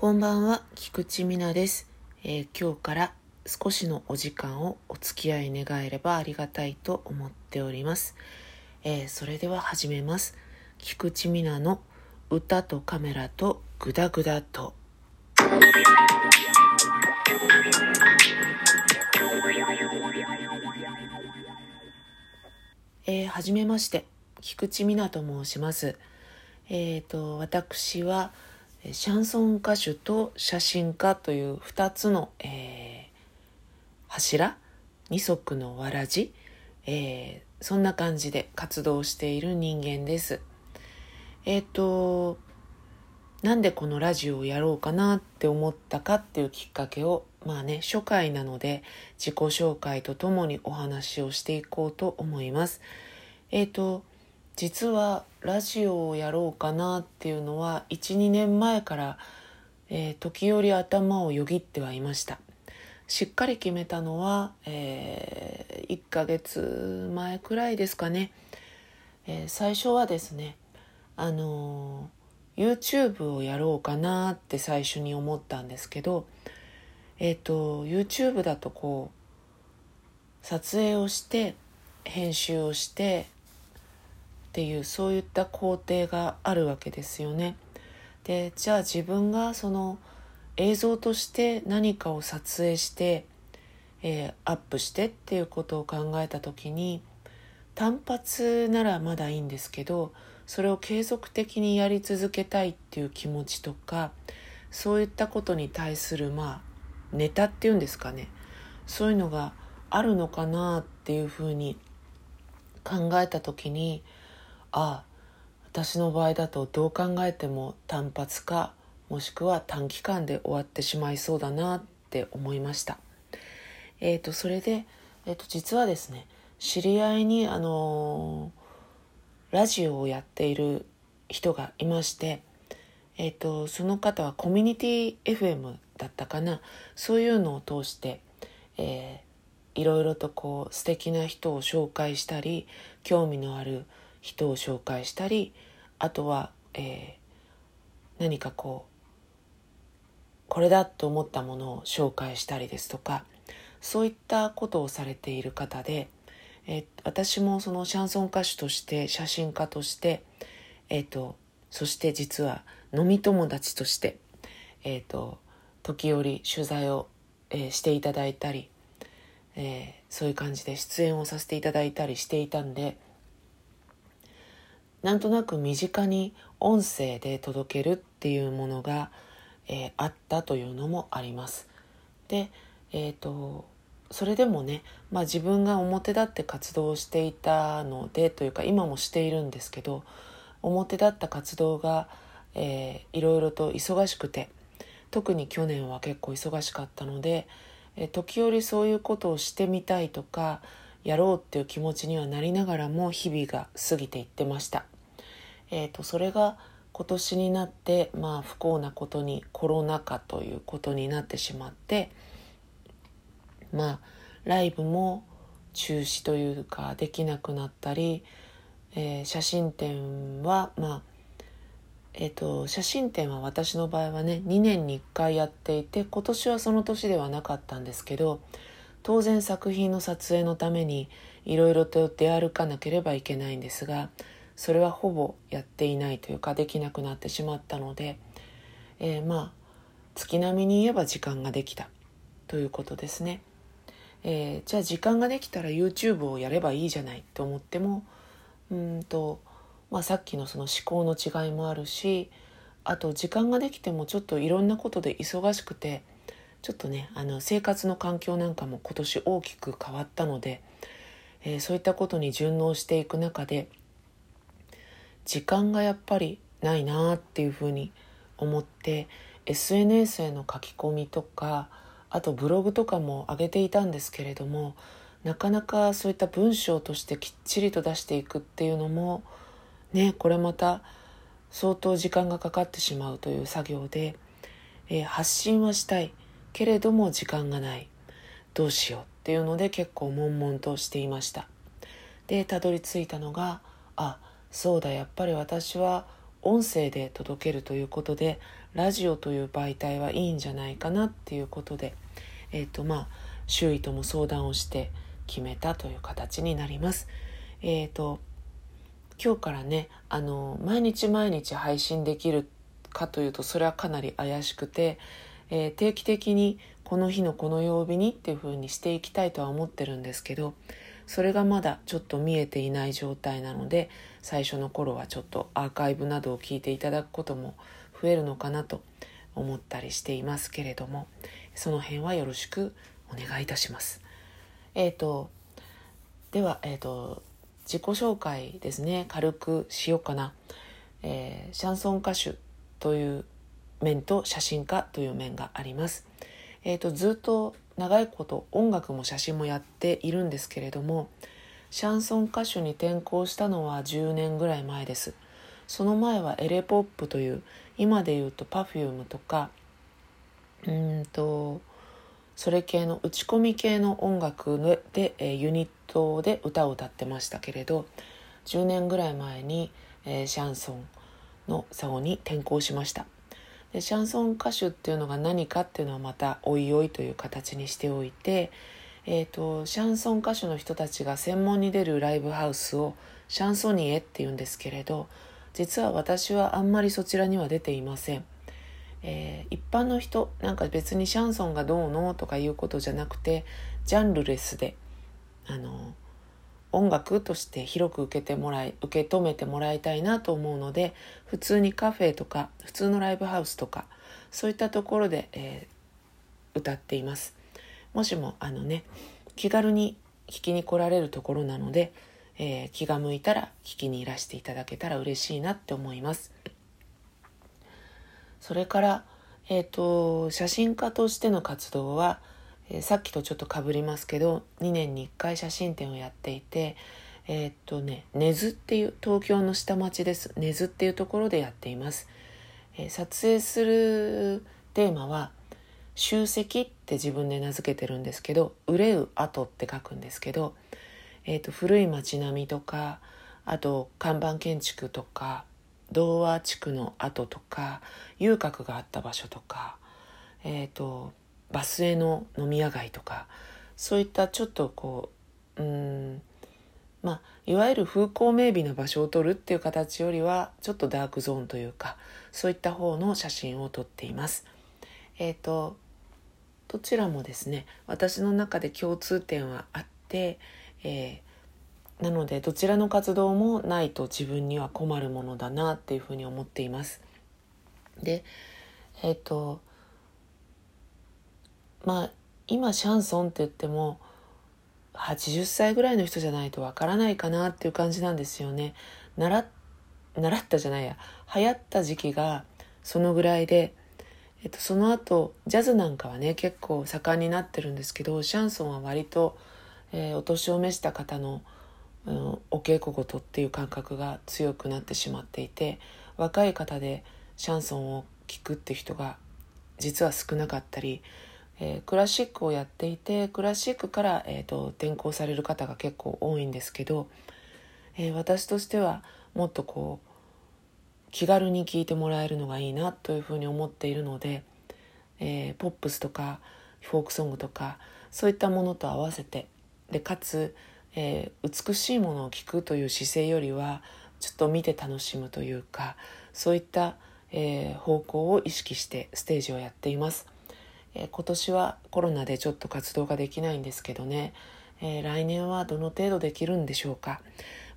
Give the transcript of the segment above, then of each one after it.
こんばんは、菊池美奈です、えー今日から少しのお時間をお付き合い願えればありがたいと思っております。えーそれでは始めます。菊池美奈の歌とカメラとグダグダと。えーはじめまして、菊池美奈と申します。えー、と私はシャンソン歌手と写真家という2つの、えー柱？二足のわらじ、えーそんな感じで活動している人間です。えっ、となんでこのラジオをやろうかなって思ったかっていうきっかけをまあね初回なので自己紹介とともにお話をしていこうと思います。えっ、と実はラジオをやろうかなっていうのは12年前から、えー時折頭をよぎってはいました。しっかり決めたのは、え1ヶ月前くらいですかね、えー最初はですねあのー YouTube をやろうかなって最初に思ったんですけどえっ、と YouTube だとこう撮影をして編集をしてっていうそういった工程があるわけですよね。でじゃあ自分がその映像として何かを撮影して、えーアップしてっていうことを考えた時に単発ならまだいいんですけどそれを継続的にやり続けたいっていう気持ちとかそういったことに対するまあネタっていうんですかねそういうのがあるのかなっていうふうに考えた時にああ私の場合だとどう考えても単発かもしくは短期間で終わってしまいそうだなって思いました。えー、とそれで、えー、と実はですね知り合いに、あのーラジオをやっている人がいまして、えー、とその方はコミュニティ FM だったかなそういうのを通して、えーいろいろとこう素敵な人を紹介したり興味のある人を紹介したりあとは、えー何かこうこれだと思ったものを紹介したりですとかそういったことをされている方で、えー私もそのシャンソン歌手として写真家として、えー、とそして実は飲み友達として、えー、と時折取材を、えーしていただいたり、えーそういう感じで出演をさせていただいたりしていたんでなんとなく身近に音声で届けるっていうものが、えーあったというのもあります。で、えー、とそれでもね、まあ、自分が表立って活動をしていたのでというか今もしているんですけど表立った活動が、えーいろいろと忙しくて特に去年は結構忙しかったので、えー時折そういうことをしてみたいとかやろうっていう気持ちにはなりながらも日々が過ぎていってました。えー、とそれが今年になって、まあ、不幸なことにコロナ禍ということになってしまってまあライブも中止というかできなくなったり、えー写真展はまあえっと写真展は私の場合はね2年に1回やっていて今年はその年ではなかったんですけど当然作品の撮影のためにいろいろと出歩かなければいけないんですがそれはほぼやっていないというかできなくなってしまったので、えーまあ月並みに言えば時間ができたということですね。えーじゃあ時間ができたら YouTube をやればいいじゃないと思ってもうんと、まあ、さっきのその思考の違いもあるしあと時間ができてもちょっといろんなことで忙しくてちょっとねあの生活の環境なんかも今年大きく変わったので、えーそういったことに順応していく中で時間がやっぱりないなっていうふうに思って SNS への書き込みとかあとブログとかも上げていたんですけれどもなかなかそういった文章としてきっちりと出していくっていうのもねこれまた相当時間がかかってしまうという作業で、えー発信はしたい。けれども時間がないどうしようっていうので結構悶々としていましたでたどり着いたのがあそうだやっぱり私は音声で届けるということでラジオという媒体はいいんじゃないかなっていうことで、えーとまあ、周囲とも相談をして決めたという形になります。えーと今日からねあの毎日毎日配信できるかというとそれはかなり怪しくて、えー、定期的にこの日のこの曜日にっていう風にしていきたいとは思ってるんですけどそれがまだちょっと見えていない状態なので最初の頃はちょっとアーカイブなどを聞いていただくことも増えるのかなと思ったりしていますけれどもその辺はよろしくお願いいたします。えーと、では、えーと自己紹介ですね軽くしようかな、えー、シャンソン歌手という面と写真家という面があります、えーと、ずっと長いこと音楽も写真もやっているんですけれどもシャンソン歌手に転向したのは10年ぐらい前です。その前はエレポップという今で言うと Perfume とかうんとそれ系の打ち込み系の音楽で、え、ユニットで歌を歌ってましたけれど10年ぐらい前に、え、シャンソンの竿に転向しました。でシャンソン歌手っていうのが何かっていうのはまたおいおいという形にしておいて、えーと、シャンソン歌手の人たちが専門に出るライブハウスをシャンソニエっていうんですけれど実は私はあんまりそちらには出ていません。えー、一般の人なんか別にシャンソンがどうのとかいうことじゃなくてジャンルレスであの音楽として広く受けてもらい受け止めてもらいたいなと思うので普通にカフェとか普通のライブハウスとかそういったところで、えー、歌っています。もしもあのね気軽に聞きに来られるところなので、えー、気が向いたら聞きにいらしていただけたら嬉しいなって思います。それから、えっ、ー、と、写真家としての活動は、え、さっきとちょっとかぶりますけど、2年に1回写真展をやっていて、えっ、とね、根津っていう、東京の下町です。根津っていうところでやっています。え撮影するテーマは、集積って自分で名付けてるんですけど、憂う跡って書くんですけど、えっ、と、古い街並みとか、あと看板建築とか、童話地区の跡とか遊郭があった場所とか、えーと、バスへの飲み屋街とかそういったちょっとこううんまあいわゆる風光明媚な場所を撮るっていう形よりはちょっとダークゾーンというかそういった方の写真を撮っています。えっ、ー、とどちらもですね私の中で共通点はあって、えーなのでどちらの活動もないと自分には困るものだなっていうふうに思っています。でえっ、ー、とまあ今シャンソンって言っても80歳ぐらいの人じゃないとわからないかなっていう感じなんですよね。習習ったじゃないや流行った時期がそのぐらいで、えっと、その後ジャズなんかはね結構盛んになってるんですけどシャンソンは割と、えー、お年を召した方のあのお稽古事っていう感覚が強くなってしまっていて若い方でシャンソンを聴くって人が実は少なかったり、えー、クラシックをやっていてクラシックから、えーと、転校される方が結構多いんですけど、えー、私としてはもっとこう気軽に聴いてもらえるのがいいなというふうに思っているので、えー、ポップスとかフォークソングとかそういったものと合わせてでかつえー、美しいものを聞くという姿勢よりはちょっと見て楽しむというかそういった、えー、方向を意識してステージをやっています、えー、今年はコロナでちょっと活動ができないんですけどね、え来年はどの程度できるんでしょうか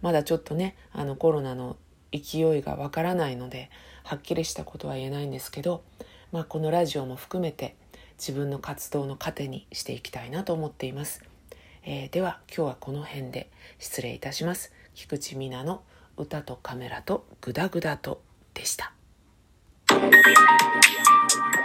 まだちょっとねあのコロナの勢いがわからないのではっきりしたことは言えないんですけど、まあ、このラジオも含めて自分の活動の糧にしていきたいなと思っています。えー、では今日はこの辺で失礼いたします。菊池美奈の歌とカメラとグダグダとでした。